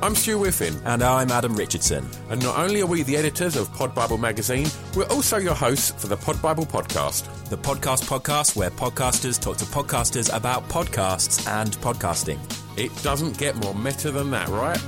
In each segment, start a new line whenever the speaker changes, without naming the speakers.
I'm Stu Whiffin.
And I'm Adam Richardson.
And not only are we the editors of Pod Bible magazine, we're also your hosts for the Pod Bible podcast.
The podcast podcast where podcasters talk to podcasters about podcasts and podcasting.
It doesn't get more meta than that, right?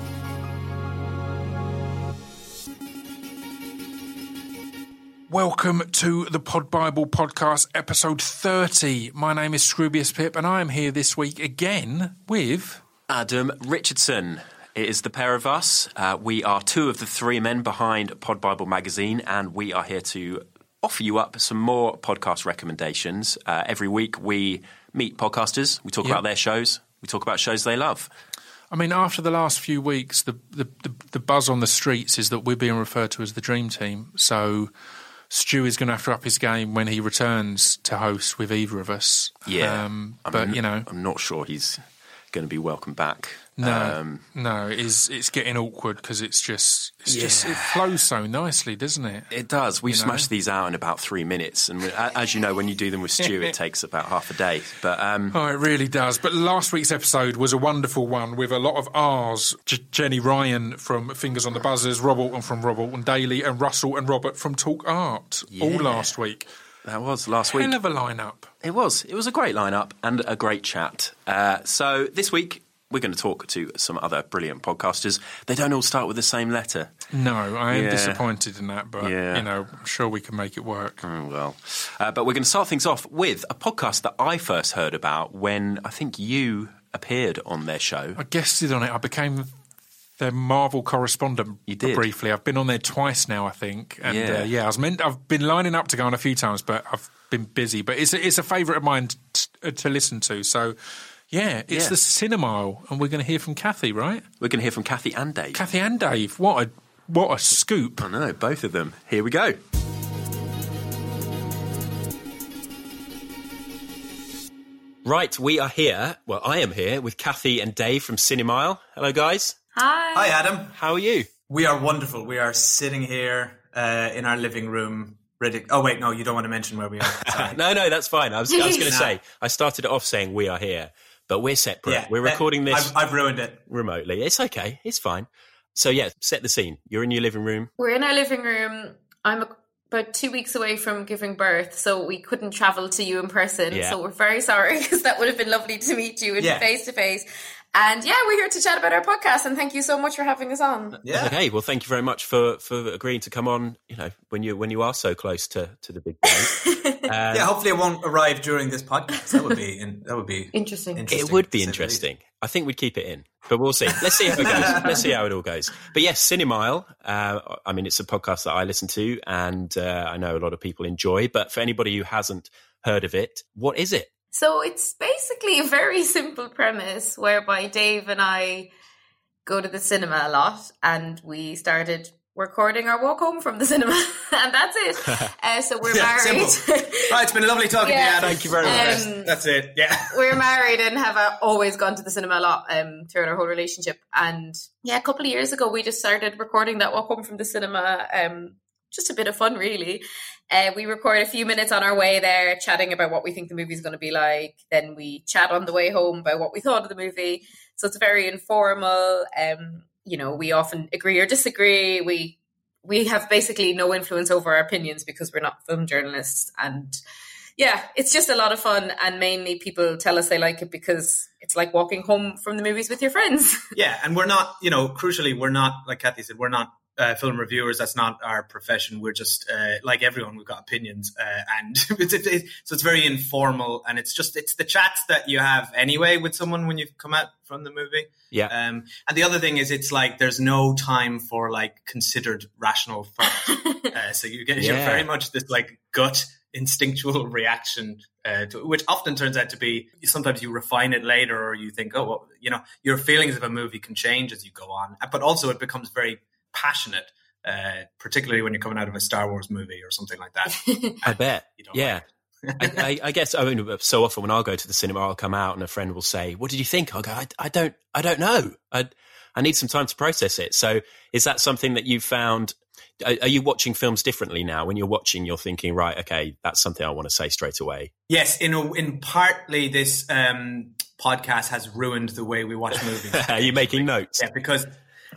Welcome to the Pod Bible podcast, episode 30. My name is Scroobius Pip, and I am here this week again with
Adam Richardson. It is the pair of us. Uh, we are two of the three men behind Pod Bible magazine, and we are here to offer you up some more podcast recommendations. Uh, every week, we meet podcasters, we talk
Yep.
about their shows, we talk about shows they love.
I mean, after the last few weeks, the, the, the, the buzz on the streets is that we're being referred to as the dream team. So Stu is going to have to up his game when he returns to host with either of us. Um,
I'm
but, you know,
I'm not sure he's going to be welcome back.
no,
Um,
no, it's, it's getting awkward because it's just, it's just, it flows so nicely, doesn't it?
it does. We
You know?
smash these out in about three minutes, and as you know, when you do them with Stu, it takes about half a day. But um,
Oh, it really does. But last week's episode was a wonderful one with a lot of R's. J- Jenny Ryan from Fingers on the Buzzers, Rob Alton from Rob Alton Daily, and Russell and Robert from Talk Art. All last week.
That was last week.
Hell of a lineup.
It was. It was a great lineup and a great chat. Uh, so this week we're going to talk to some other brilliant podcasters. They don't all start with the same letter.
No, I am
Yeah.
disappointed in that, but
Yeah.
you know, I'm sure we can make it work.
Oh, well, uh, but we're going to start things off with a podcast that I first heard about when I think you appeared on their show.
I guested on it. I became their Marvel correspondent
You did.
briefly. I've been on there twice now, I think. And
Yeah.
uh, yeah, I was meant. I've been lining up to go on a few times, but I've been busy. But it's a, it's a favourite of mine t- to listen to. So yeah, it's
Yeah.
the Cinemile, and we're going to hear from Kathy, right?
We're going to hear from Kathy and Dave.
Kathy and Dave. What a what a scoop!
I know both of them. Here we go. Right, we are here. Well, I am here with Kathy and Dave from Cinemile. Hello, guys.
Hi.
Hi, Adam.
How are you?
We are wonderful. We are sitting here uh, in our living room. Ready. Oh wait, no, you don't want to mention where we are.
No, no, that's fine. I was, was going to say, I started it off saying we are here, but we're separate.
Yeah,
we're recording this
I've, I've ruined it.
remotely. It's okay. It's fine. So, yeah, set the scene. You're in your living room.
We're in our living room. I'm about two weeks away from giving birth, so we couldn't travel to you in person.
Yeah.
So we're very sorry because that would have been lovely to meet you in face to face. And yeah, we're here to chat about our podcast, and thank you so much for having us on.
Yeah.
Okay, well, thank you very much for, for agreeing to come on. You know, when you when you are so close to, to the big day,
Yeah. Hopefully, it won't arrive during this podcast. That would be. In, that would be
Interesting.
interesting.
it would be
to least.
interesting. I think we'd keep it in, but we'll see. Let's see how it goes. Let's see how it all goes. But yes, Cinemile. Uh, I mean, it's a podcast that I listen to, and uh, I know a lot of people enjoy. But for anybody who hasn't heard of it, what is it?
So it's basically a very simple premise whereby Dave and I go to the cinema a lot and we started recording our walk home from the cinema and that's it. Uh, so we're
Yeah,
married.
simple. Right, it's been lovely talking to you,
Yeah.
Thank you very much.
Um,
That's it. Yeah.
we're married and have uh, always gone to the cinema a lot um, throughout our whole relationship. And yeah, a couple of years ago, we just started recording that walk home from the cinema. Um, just a bit of fun, really. Uh, we record a few minutes on our way there, chatting about what we think the movie's going to be like. Then we chat on the way home about what we thought of the movie. So it's very informal. Um, you know, we often agree or disagree. We we have basically no influence over our opinions because we're not film journalists and yeah, it's just a lot of fun, and mainly people tell us they like it because it's like walking home from the movies with your friends.
Yeah, and we're not. You know, crucially, we're not like Kathy said. We're not. Uh, film reviewers. That's not our profession. We're just uh, like everyone. We've got opinions, uh, and it's, it, it- so it's very informal. And it's just it's the chats that you have anyway with someone when you come out from the movie.
Yeah.
Um, and the other thing is, it's like there's no time for like considered rational thought. uh, so you get you're
Yeah.
very much this like gut instinctual reaction, uh, to, which often turns out to be sometimes you refine it later, or you think, oh, well, you know, your feelings of a movie can change as you go on, but also it becomes very passionate. Uh, particularly when you're coming out of a Star Wars movie or something like that.
I bet.
You don't
Yeah. I, I, I guess I mean so often when I'll go to the cinema, I'll come out and a friend will say, "What did you think?" I'll go, "I, I don't, I don't know. I, I need some time to process it." So, is that something that you found? Are, are you watching films differently now? When you're watching, you're thinking, "Right, okay, that's something I want to say straight away."
Yes, in a, in partly this um, podcast has ruined the way we watch movies.
Are you making notes?
Yeah, because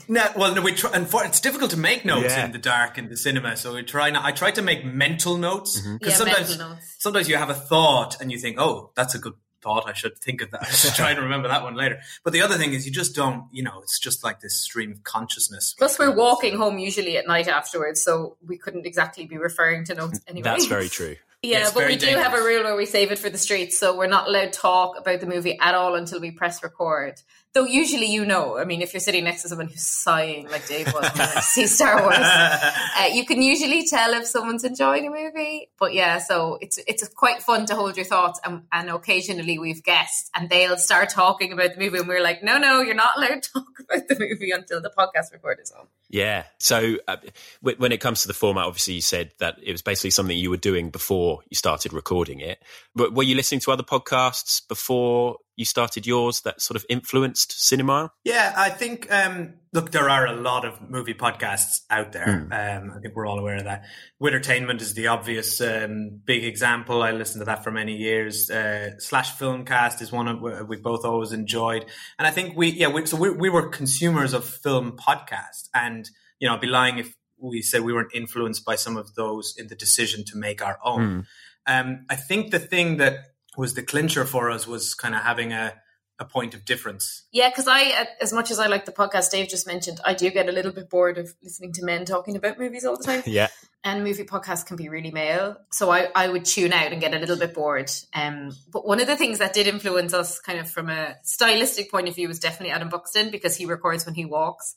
No, well, no, we try, and for, it's difficult to make notes
Yeah.
in the dark in the cinema. So we try. Not, I try to make mental notes
Mm-hmm.
because
Yeah,
sometimes,
mental notes.
sometimes you have a thought and you think, "Oh, that's a good thought. I should think of that. I should try to remember that one later." But the other thing is, you just don't. You know, it's just like this stream of consciousness.
Plus, we're walking home usually at night afterwards, so we couldn't exactly be referring to notes anyway.
That's very true.
Yeah,
It's
but
very
we do
dangerous.
have a rule where we save it for the streets, so we're not allowed to talk about the movie at all until we press record. Though usually you know, I mean, if you're sitting next to someone who's sighing like Dave was when went see Star Wars, uh, you can usually tell if someone's enjoying a movie. But yeah, so it's it's quite fun to hold your thoughts, and, and occasionally we've guests, and they'll start talking about the movie, and we're like, no, no, you're not allowed to talk about the movie until the podcast record is on.
Yeah. So uh, w- when it comes to the format, obviously you said that it was basically something you were doing before you started recording it. But were you listening to other podcasts before you started yours that sort of influenced Cinemile?
Yeah, I think. Um, look, there are a lot of movie podcasts out there. Um, I think we're all aware of that. Wittertainment is the obvious um, big example. I listened to that for many years. Uh, Slash Filmcast is one of, we both always enjoyed, and I think we, yeah, we, so we, we were consumers of film podcasts, and you know, I'd be lying if we said we weren't influenced by some of those in the decision to make our own. Um, I think the thing that was the clincher for us was kind of having a a point of difference.
Yeah, because I, uh, as much as I like the podcast Dave just mentioned, I do get a little bit bored of listening to men talking about movies all the time.
Yeah.
and movie podcasts can be really male. So I, I would tune out and get a little bit bored. Um, but one of the things that did influence us kind of from a stylistic point of view was definitely Adam Buxton because he records when he walks.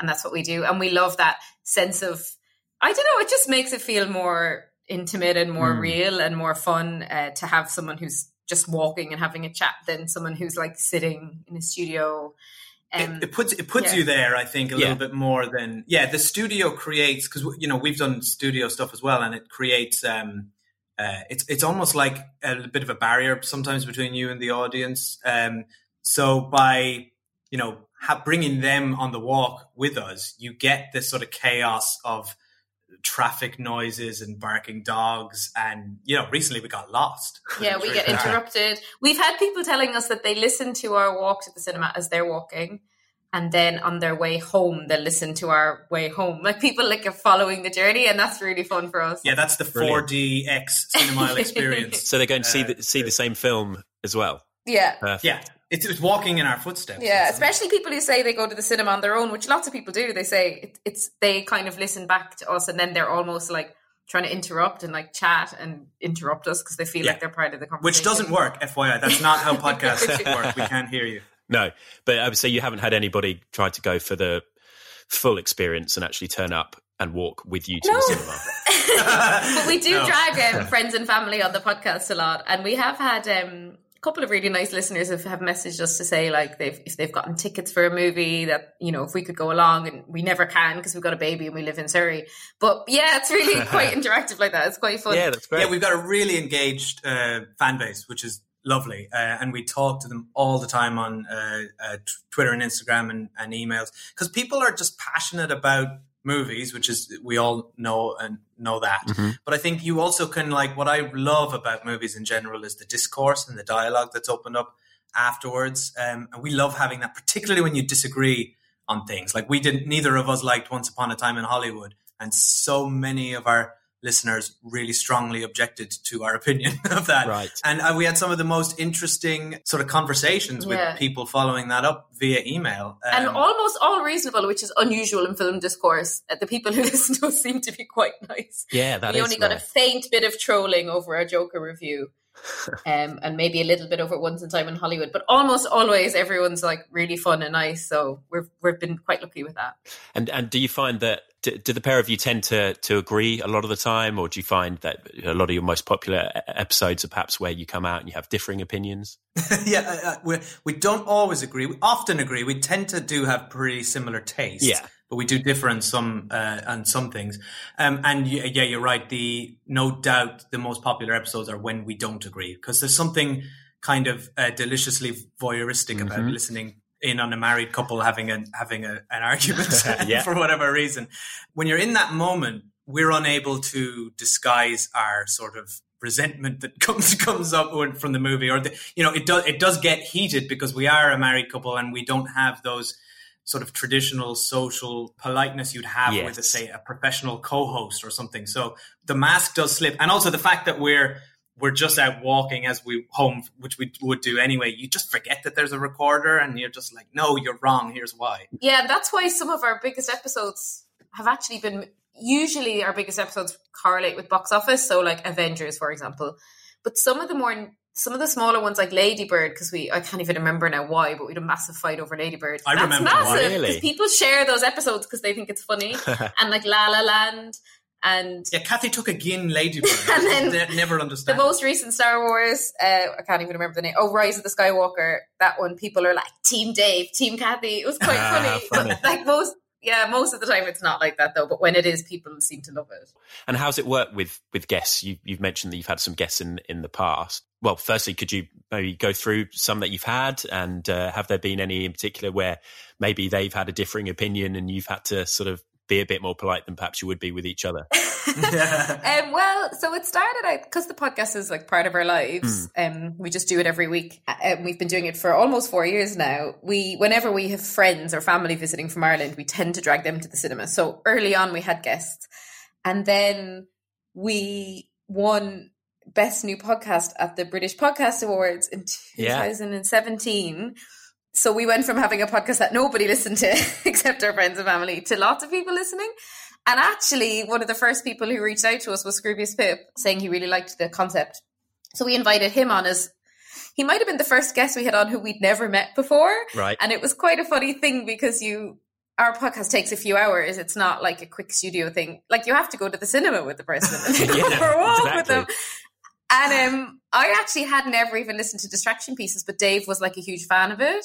And that's what we do. And we love that sense of, I don't know, it just makes it feel more intimate and more real and more fun uh, to have someone who's just walking and having a chat than someone who's like sitting in a studio. Um,
it, it puts it puts
yeah.
you there, I think, a
Yeah.
little bit more than yeah. The studio creates because you know we've done studio stuff as well, and it creates. Um, uh, it's it's almost like a bit of a barrier sometimes between you and the audience. Um, so by you know ha- bringing them on the walk with us, you get this sort of chaos of traffic noises and barking dogs, and you know recently we got lost.
Yeah, we get interrupted. We've had people telling us that they listen to our walk to the cinema as they're walking, and then on their way home, they'll listen to our way home. Like people like are following the journey, and that's really fun for us.
Yeah, that's the
Brilliant.
4DX cinema experience.
So they're going to see
Uh,
the, see the same film as well.
yeah.
Perfect.
Yeah, it's, it's walking in our footsteps.
Yeah,
It's-
especially people who say they go to the cinema on their own, which lots of people do. They say it, it's they kind of listen back to us, and then they're almost like trying to interrupt and like chat and interrupt us because they feel
Yeah.
like they're part of the conversation.
which doesn't work. FYI, that's not how podcasts work. We can't hear you.
No, but I would say you haven't had anybody try to go for the full experience and actually turn up and walk with you to
No.
the cinema.
but we do
No.
drag um, friends and family on the podcast a lot, and we have had um, a couple of really nice listeners have, have messaged us to say like they've if they've gotten tickets for a movie that you know if we could go along, and we never can because we've got a baby and we live in Surrey. But yeah, it's really quite interactive like that. It's quite fun.
Yeah, that's great.
Yeah, we've got a really engaged uh, fan base, which is lovely, uh, and we talk to them all the time on uh, uh, t- Twitter and Instagram and, and emails because people are just passionate about movies, which is we all know and know that. But I think you also can like what I love about movies in general is the discourse and the dialogue that's opened up afterwards, um, and we love having that, particularly when you disagree on things. Like we didn't, neither of us liked Once Upon a Time in Hollywood, and so many of our listeners really strongly objected to our opinion of that.
Right.
And uh, we had some of the most interesting sort of conversations with
Yeah.
people following that up via email.
And
Um,
almost all reasonable, which is unusual in film discourse. Uh, The people who listen to us seem to be quite nice.
yeah, that
we
is
only got a faint bit of trolling over our Joker review, um, and maybe a little bit over Once in Time in Hollywood. But almost always, everyone's like really fun and nice. So we've we've been quite lucky with that.
And and do you find that do, do the pair of you tend to to agree a lot of the time, or do you find that a lot of your most popular episodes are perhaps where you come out and you have differing opinions?
yeah, uh, uh, we we don't always agree. We often agree. We tend to do have pretty similar tastes.
Yeah.
But we do differ in some uh, on some things. Um, and yeah, you're right. The no doubt the most popular episodes are when we don't agree because there's something kind of uh, deliciously voyeuristic about listening in on a married couple having a having a, an argument
Yeah.
for whatever reason. When you're in that moment, we're unable to disguise our sort of resentment that comes comes up from the movie, or the, you know, it does it does get heated because we are a married couple and we don't have those sort of traditional social politeness you'd have
Yes.
with, a, say, a professional co-host or something. So the mask does slip, and also the fact that we're we're just out walking as we home, which we would do anyway. You just forget that there's a recorder, and you're just like, "No, you're wrong. Here's why."
Yeah, that's why some of our biggest episodes have actually been. Usually, our biggest episodes correlate with box office. So, like Avengers, for example. But some of the more, some of the smaller ones, like Ladybird, because we, I can't even remember now why, but we had a massive fight over Ladybird.
I
That's
remember
massive
why.
Really?
because people share those episodes because they think it's funny, and like La La Land, and
Yeah, Kathy took a gin ladybird.
And then
Ne- never
the most recent Star Wars, uh, I can't even remember the name. Oh, Rise of the Skywalker. That one, people are like Team Dave, Team Kathy. It was quite
Ah,
funny.
funny.
Like most, yeah, most of the time it's not like that though. But when it is, people seem to love it.
And how's it work with with guests? You, you've mentioned that you've had some guests in in the past. Well, firstly, could you maybe go through some that you've had, and uh, have there been any in particular where maybe they've had a differing opinion and you've had to sort of be a bit more polite than perhaps you would be with each other?
Um, well, so it started out because the podcast is like part of our lives. Um, we just do it every week. Um, we've been doing it for almost four years now. We, whenever we have friends or family visiting from Ireland, we tend to drag them to the cinema. So early on, we had guests, and then we won best new podcast at the British Podcast Awards in
Yeah.
2017. So we went from having a podcast that nobody listened to except our friends and family to lots of people listening. And actually, one of the first people who reached out to us was Scroobius Pip, saying he really liked the concept. So we invited him on as he might have been the first guest we had on who we'd never met before.
Right.
And it was quite a funny thing because you our podcast takes a few hours. It's not like a quick studio thing. Like you have to go to the cinema with the person and then go
Yeah,
for a walk with them. And um, I actually had never even listened to Distraction Pieces, but Dave was like a huge fan of it.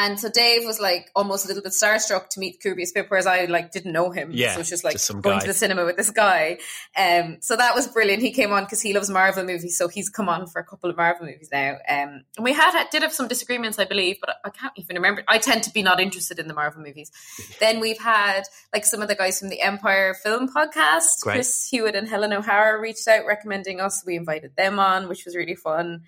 And so Dave was like almost a little bit starstruck to meet Scroobius Pip, whereas I like didn't know him.
Yeah,
so it's just like
just
going
guy.
to the cinema with this guy. Um, so that was brilliant. He came on because he loves Marvel movies, so he's come on for a couple of Marvel movies now. Um, and we had did have some disagreements, I believe, but I can't even remember. I tend to be not interested in the Marvel movies. then we've had like some of the guys from the Empire Film Podcast,
Great.
Chris Hewitt and Helen O'Hara reached out recommending us. We invited them on, which was really fun.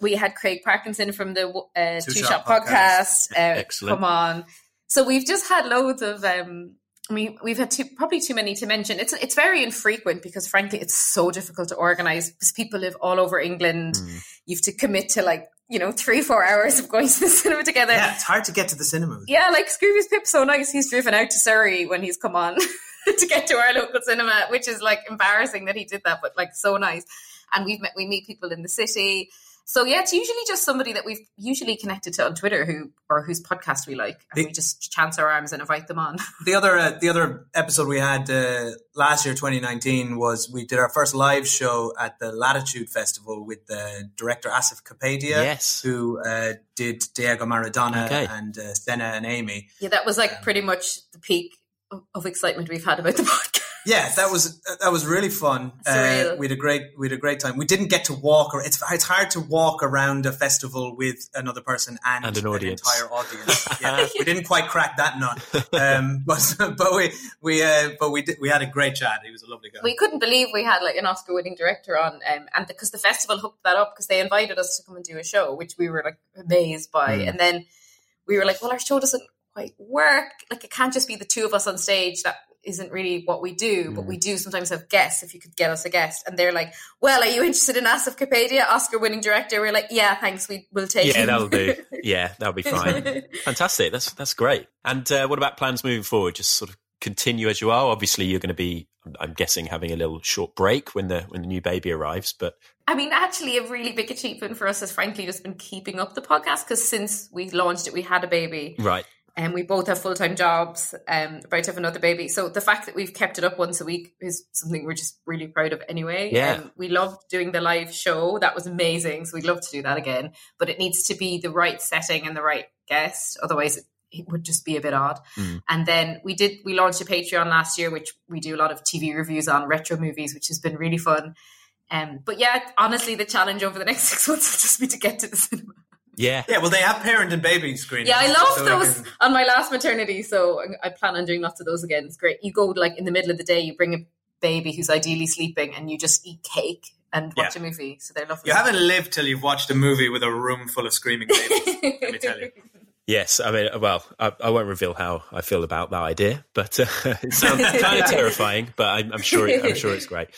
We had Craig Parkinson from the uh,
Two
Two,
Shot
Shot,
Podcast.
Podcast, uh,
Excellent.
come on. So we've just had loads of. Um, we we've had too, probably too many to mention. It's it's very infrequent because frankly it's so difficult to organize because people live all over England.
Mm.
You have to commit to like you know three four hours of going to the cinema together.
yeah, it's hard to get to the cinema.
Yeah, like Scroobius Pip's so nice. He's driven out to Surrey when he's come on to get to our local cinema, which is like embarrassing that he did that, but like so nice. And we've met we meet people in the city. So yeah, it's usually just somebody that we've usually connected to on Twitter who or whose podcast we like, and
The-
we just chance our arms and invite them on.
The other uh, the other episode we had uh, last year, 2019, was we did our first live show at the Latitude Festival with the director Asif Kapadia,
Yes.
who uh, did Diego Maradona
Okay.
and uh, Senna and Amy.
Yeah, that was like pretty much the peak of, of excitement we've had about the podcast.
Yeah, that was that was really fun. Uh, we had a great we had a great time. We didn't get to walk, or it's it's hard to walk around a festival with another person and,
And an audience.
entire audience. Yeah, we didn't quite crack that nut, um, but but we we uh, but we did, we had a great chat. He was a lovely guy.
we couldn't believe we had like an Oscar winning director on, um, and because the festival hooked that up because they invited us to come and do a show, which we were like amazed by,
Mm.
and then we were like, well, our show doesn't quite work. Like it can't just be the two of us on stage. That isn't really what we do, but we do sometimes have guests. If you could get us a guest, and they're like, well, are you interested in Asif Kapadia, Oscar winning director? We're like, yeah, thanks, we will take.
Yeah,
him."
that'll do. Yeah, that'll be fine. Fantastic. That's that's great. And uh, what about plans moving forward? Just sort of continue as you are. Obviously, you're going to be, I'm guessing, having a little short break when the when the new baby arrives. But
I mean, actually, a really big achievement for us has frankly just been keeping up the podcast because since we launched it, we had a baby.
right,
and we both have full time jobs. Um, about to have another baby, so the fact that we've kept it up once a week is something we're just really proud of. Anyway,
Yeah.
um, we loved doing the live show; that was amazing. So we'd love to do that again, but it needs to be the right setting and the right guest. Otherwise, it, it would just be a bit odd.
Mm.
And then we did we launched a Patreon last year, which we do a lot of TV reviews on retro movies, which has been really fun. Um, but yeah, honestly, the challenge over the next six months will just be to get to the cinema.
Yeah,
yeah, well, they have parent and baby screenings.
Yeah, I love
so
those
can-
on my last maternity. So I I plan on doing lots of those again. It's great. You go like in the middle of the day, you bring a baby who's ideally sleeping, and you just eat cake and watch
Yeah.
a movie. So they're lovely.
You haven't lived till you've watched a movie with a room full of screaming babies. let me tell you.
Yes, I mean, well, I, I, won't reveal how I feel about that idea, but uh, it sounds kind of terrifying. But I'm, I'm sure, it, I'm sure it's great.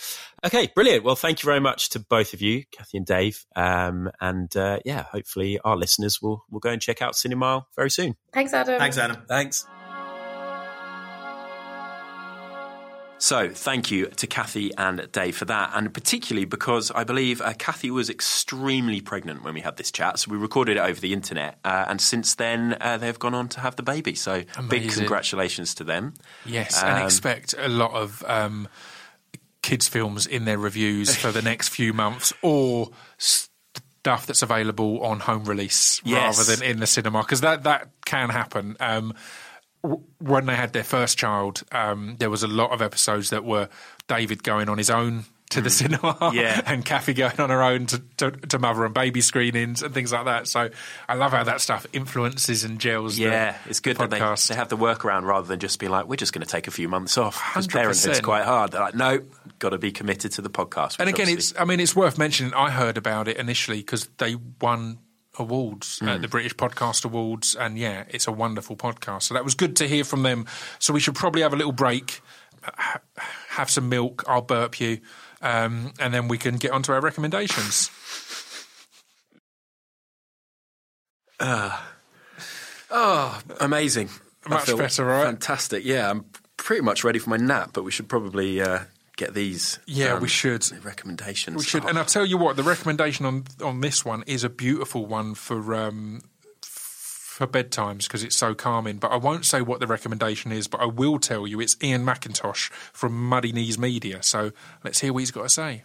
Okay, brilliant. Well, thank you very much to both of you, Kathy and Dave. Um, and uh, yeah, hopefully our listeners will will go and check out Cinemile very soon.
Thanks, Adam.
Thanks, Adam.
Thanks. So, thank you to Kathy and Dave for that, and particularly because I believe uh, Kathy was extremely pregnant when we had this chat. So, we recorded it over the internet, uh, and since then uh, they've gone on to have the baby. So,
Amazing.
big congratulations to them.
Yes, and
Um,
expect a lot of um, kids' films in their reviews for the next few months, or stuff that's available on home release
Yes.
rather than in the cinema, because that that can happen. Um, when they had their first child, um, there was a lot of episodes that were David going on his own to the cinema,
Mm. Yeah.
and Kathy going on her own to, to, to mother and baby screenings and things like that. So I love how that stuff influences and gels. the
Yeah, it's good that they, they have the workaround rather than just be like, we're just going to take a few months off. Because parenthood's quite hard. They're like, no, got to be committed to the podcast.
And again,
obviously-
it's I mean it's worth mentioning. I heard about it initially because they won awards at the British Podcast Awards, and yeah, it's a wonderful podcast. So that was good to hear from them. So we should probably have a little break, uh, ha- have some milk. I'll burp you, um, and then we can get onto our recommendations.
Oh, amazing.
Much better, right?
Fantastic. Yeah, I'm pretty much ready for my nap, but we should probably uh, get these.
Yeah,
done.
we should.
Recommendations.
We should,
Oh,
and I'll tell you what. The recommendation on on this one is a beautiful one for um, for bedtimes because it's so calming. But I won't say what the recommendation is. But I will tell you it's Ian McIntosh from Muddy Knees Media. So let's hear what he's got to say.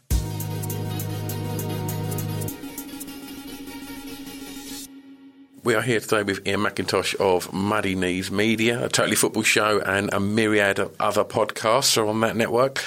We are here today with Ian McIntosh of Muddy Knees Media, a totally football show, and a myriad of other podcasts are on that network.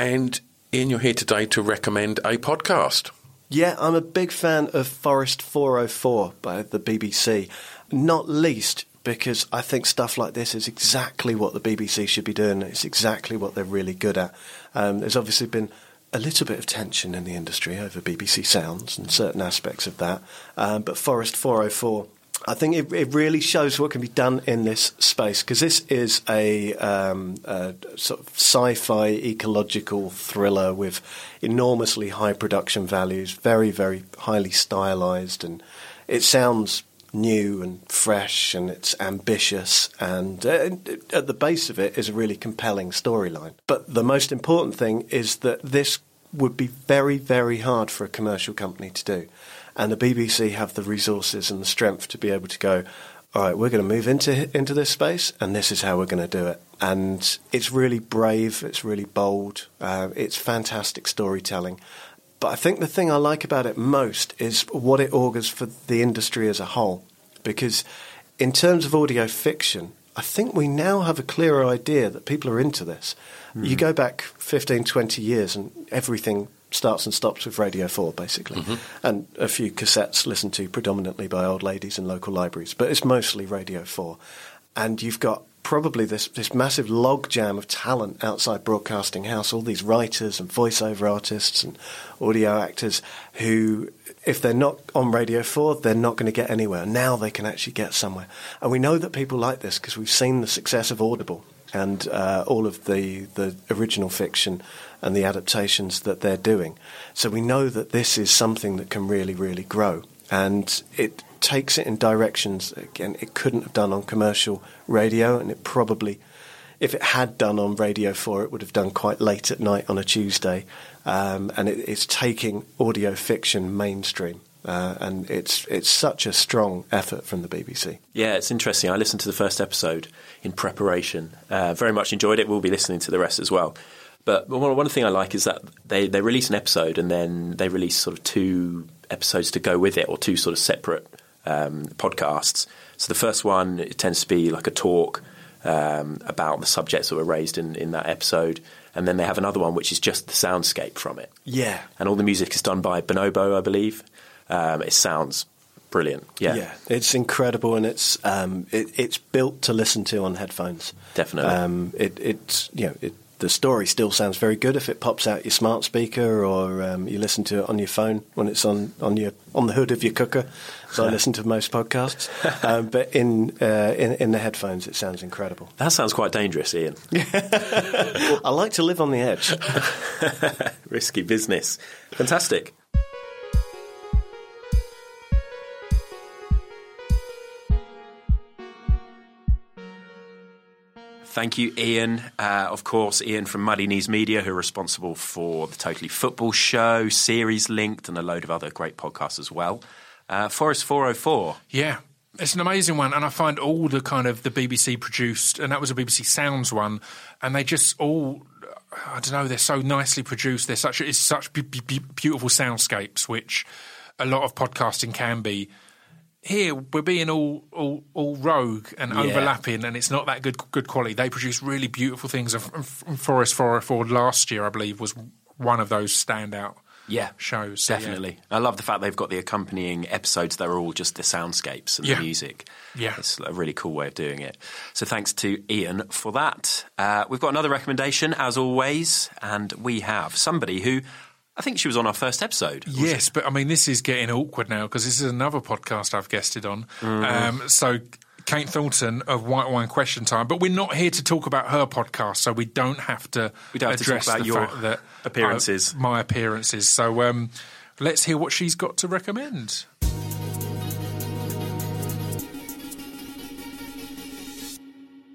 And Ian, you're here today to recommend a podcast.
Yeah, I'm a big fan of Forest 404 by the BBC, not least because I think stuff like this is exactly what the BBC should be doing. It's exactly what they're really good at. Um, there's obviously been a little bit of tension in the industry over BBC Sounds and certain aspects of that, um, but Forest 404. I think it, it really shows what can be done in this space because this is a, um, a sort of sci-fi ecological thriller with enormously high production values, very very highly stylized, and it sounds new and fresh and it's ambitious and uh, at the base of it is a really compelling storyline. But the most important thing is that this would be very very hard for a commercial company to do and the BBC have the resources and the strength to be able to go, all right, we're going to move into into this space, and this is how we're going to do it. And it's really brave, it's really bold, uh, it's fantastic storytelling. But I think the thing I like about it most is what it augurs for the industry as a whole, because in terms of audio fiction, I think we now have a clearer idea that people are into this. You go back 15, 20 years, and everything starts and stops with Radio 4, basically, mm-hmm. and a few cassettes listened to predominantly by old ladies in local libraries, but it's mostly Radio 4. And you've got probably this, this massive logjam of talent outside Broadcasting House, all these writers and voiceover artists and audio actors who, if they're not on Radio 4, they're not going to get anywhere. Now they can actually get somewhere. And we know that people like this because we've seen the success of Audible and uh, all of the, the original fiction and the adaptations that they're doing. So we know that this is something that can really, really grow. And it takes it in directions, again, it couldn't have done on commercial radio, and it probably, if it had done on Radio 4, it would have done quite late at night on a Tuesday. Um, and it, it's taking audio fiction mainstream. Uh, and it's it's such a strong effort from the BBC.
Yeah, it's interesting. I listened to the first episode in preparation. Uh, very much enjoyed it. We'll be listening to the rest as well. But one, one thing I like is that they, they release an episode and then they release sort of two episodes to go with it or two sort of separate um, podcasts. So the first one it tends to be like a talk um, about the subjects that were raised in, in that episode. And then they have another one which is just the soundscape from it.
Yeah.
And all the music is done by Bonobo, I believe. Um, it sounds brilliant. Yeah,
it's incredible, and it's um, it, it's built to listen to on headphones.
Definitely.
um, it, it's you know it the story still sounds very good if it pops out your smart speaker or um, you listen to it on your phone when it's on, on your on the hood of your cooker. So I listen to most podcasts, um, but in, uh, in in the headphones, it sounds incredible.
That sounds quite dangerous, Ian.
I like to live on the edge.
Risky business. Fantastic. Thank you, Ian. Uh, of course, Ian from Muddy Knees Media, who are responsible for the Totally Football Show, Series Linked, and a load of other great podcasts as well. Uh, Forest 404.
Yeah. It's an amazing one, and I find all the kind of the BBC produced, and that was a BBC Sounds one, and they just all, I don't know, they're so nicely produced. They're such it's such b- b- beautiful soundscapes, which a lot of podcasting can be. Here we're being all all, all rogue and
Yeah.
overlapping, and it's not that good good quality. They produce really beautiful things. And F- F- Forest 404 last year, I believe, was one of those standout
Yeah,
shows. So, yeah.
Definitely. I love the fact they've got the accompanying episodes that are all just the soundscapes and
Yeah.
the music.
Yeah.
It's a really cool way of doing it. So thanks to Ian for that. Uh, we've got another recommendation, as always, and we have somebody who I think she was on our first episode. was
Yes, but I mean, this is getting awkward now because this is another podcast I've guested on.
Mm-hmm.
Um, so, Kate Thornton of White Wine Question Time, but we're not here to talk about her podcast, so we don't have to
We don't have to talk
address
about
the
your
fact that
appearances.
uh, my appearances. So, um, let's hear what she's got to recommend.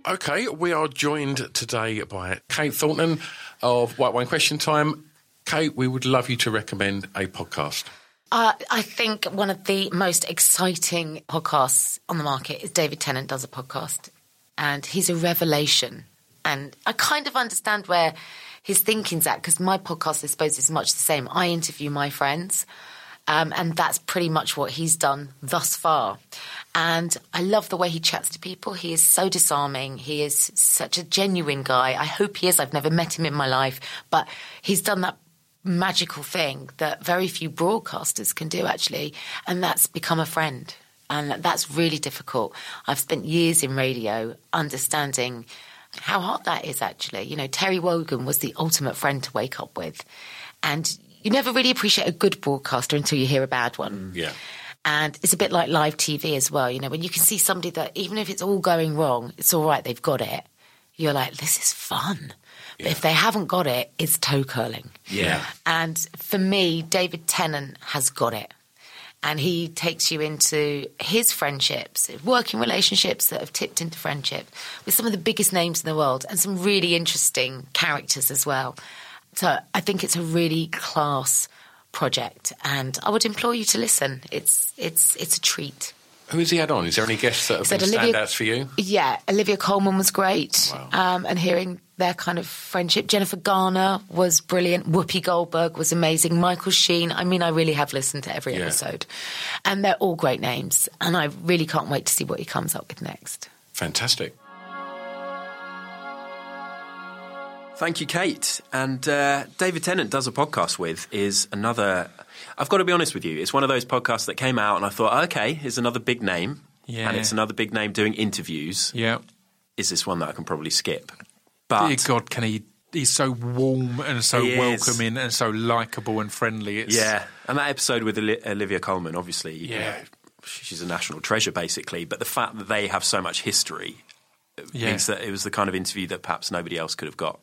Okay, we are joined today by Kate Thornton of White Wine Question Time. Kate, we would love you to recommend a podcast.
Uh, I think one of the most exciting podcasts on the market is David Tennant does a podcast, and he's a revelation. And I kind of understand where his thinking's at because my podcast, I suppose, is much the same. I interview my friends, um, and that's pretty much what he's done thus far. And I love the way he chats to people. He is so disarming. He is such a genuine guy. I hope he is. I've never met him in my life, but he's done that magical thing that very few broadcasters can do actually and that's become a friend and that's really difficult i've spent years in radio understanding how hard that is actually you know terry wogan was the ultimate friend to wake up with and you never really appreciate a good broadcaster until you hear a bad one mm.
Yeah.
and it's a bit like live TV as well. You know, when you can see somebody that even if it's all going wrong, it's all right, they've got it. You're like, this is fun. But if they haven't got it, it's toe curling.
Yeah.
And for me, David Tennant has got it. And he takes you into his friendships, working relationships that have tipped into friendship with some of the biggest names in the world and some really interesting characters as well. So I think it's a really class project, and I would implore you to listen. It's it's it's a treat.
Who has he had on? Is there any guests that have
Said
been
Olivia-
standouts for you?
Yeah, Olivia Colman was great,
Wow.
um, and hearing their kind of friendship. Jennifer Garner was brilliant. Whoopi Goldberg was amazing. Michael Sheen. I mean, I really have listened to every
Yeah.
episode, and they're all great names. And I really can't wait to see what he comes up with next.
Fantastic.
Thank you, Kate. And uh, David Tennant does a podcast with is another. I've got to be honest with you. It's one of those podcasts that came out, and I thought, okay, here's another big name,
Yeah.
and it's another big name doing interviews.
Yeah.
Is this one that I can probably skip? But
Dear God, can he? He's so warm and so welcoming and so likable and friendly. It's,
yeah, and that episode with Olivia Colman, obviously, you
Yeah.
know, she's a national treasure, basically. But the fact that they have so much history
yeah,
means that it was the kind of interview that perhaps nobody else could have got.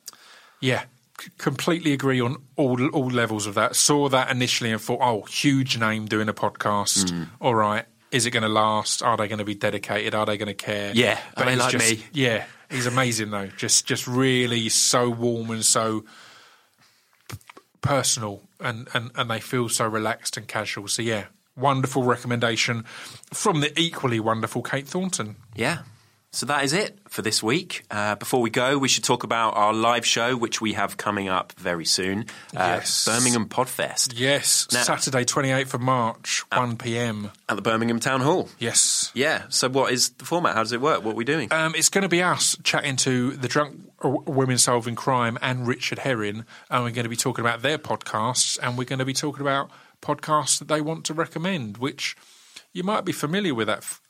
yeah. C- completely agree on all all levels of that. Saw that initially and thought, oh, huge name doing a podcast.
Mm.
All right, is it going to last? Are they going to be dedicated? Are they going to care?
Yeah, are they
he's
like
just-
me?
Yeah, he's amazing though. Just just really so warm and so personal, and, and and they feel so relaxed and casual. So yeah, wonderful recommendation from the equally wonderful Kate Thornton.
Yeah. So that is it for this week. Uh, before we go, we should talk about our live show, which we have coming up very soon. Uh,
Yes.
Birmingham Podfest
Yes,
Now-
Saturday, 28th of March, 1 p.m.
at the Birmingham Town Hall.
Yes.
Yeah. So what is the format? How does it work? What are we doing?
Um, it's going to be us chatting to the Drunk Women Solving Crime and Richard Herring, and we're going to be talking about their podcasts, and we're going to be talking about podcasts that they want to recommend, which you might be familiar with that f-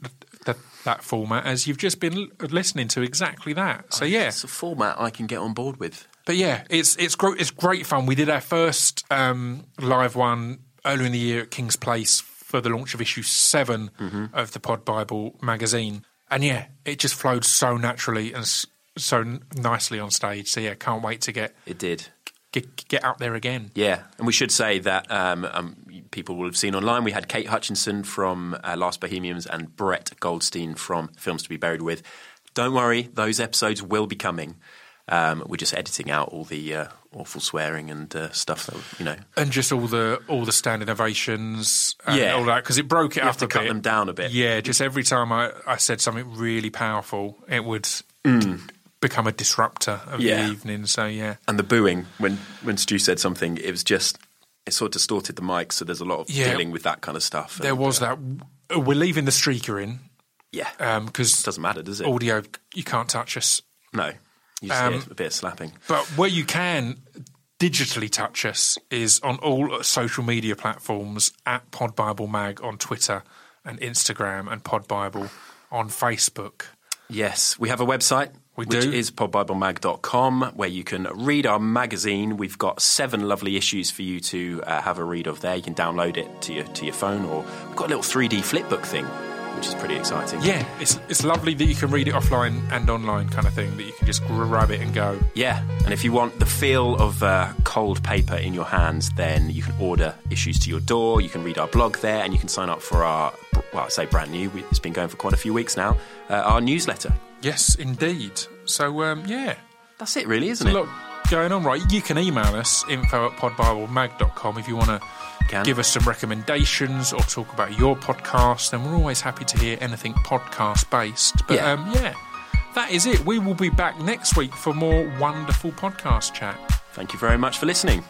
that, that format, as you've just been l- listening to exactly that. So yeah,
It's a format I can get on board with.
But yeah, it's it's great. It's great fun. We did our first um, live one earlier in the year at King's Place for the launch of issue 7
Mm-hmm.
of the Pod Bible magazine, and yeah, it just flowed so naturally and s- so n- nicely on stage. So yeah, can't wait to get
It did.
Get, get out there again.
Yeah, and we should say that um, um, people will have seen online. We had Kate Hutchinson from uh, Last Bohemians and Brett Goldstein from Films to Be Buried With. Don't worry, those episodes will be coming. Um, we're just editing out all the uh, awful swearing and uh, stuff that you know.
and just all the all the standing ovations, and
Yeah.
all that because it broke it
You
up
to cut
bit.
them down a bit.
Yeah, just every time I, I said something really powerful, it would become a disruptor of.
Yeah.
the evening. So yeah,
And the booing when when Stu said something, it was just it sort of distorted the mic. So there's a lot of
Yeah.
dealing with that kind of stuff.
there
And,
was
uh,
that. We're leaving the streaker in
yeah,
because
doesn't matter, does it?
audio you can't touch us.
no, you just
Um,
a bit of slapping.
But where you can digitally touch us is on all social media platforms at Pod Bible Mag on Twitter and Instagram and Pod Bible on Facebook.
Yes, we have a website.
We
which
do.
is podbiblemag.com where you can read our magazine. We've got seven lovely issues for you to uh, have a read of there. You can download it to your to your phone or we've got a little 3D flipbook thing, which is pretty exciting.
Yeah, it's it's lovely that you can read it offline and online kind of thing. That you can just grab it and go.
Yeah, and if you want the feel of uh, cold paper in your hands, then you can order issues to your door. You can read our blog there, and you can sign up for our, well, I say brand new, it's been going for quite a few weeks now, uh, our newsletter.
Yes, indeed. So um, yeah,
That's it, really, isn't
a
it?
lot going on. Right, you can email us info at podbiblemag.com if you want to
Can.
give us some recommendations or talk about your podcast. And we're always happy to hear anything podcast based. But
Yeah.
um, yeah, that is it. We will be back next week for more wonderful podcast chat.
Thank you very much for listening.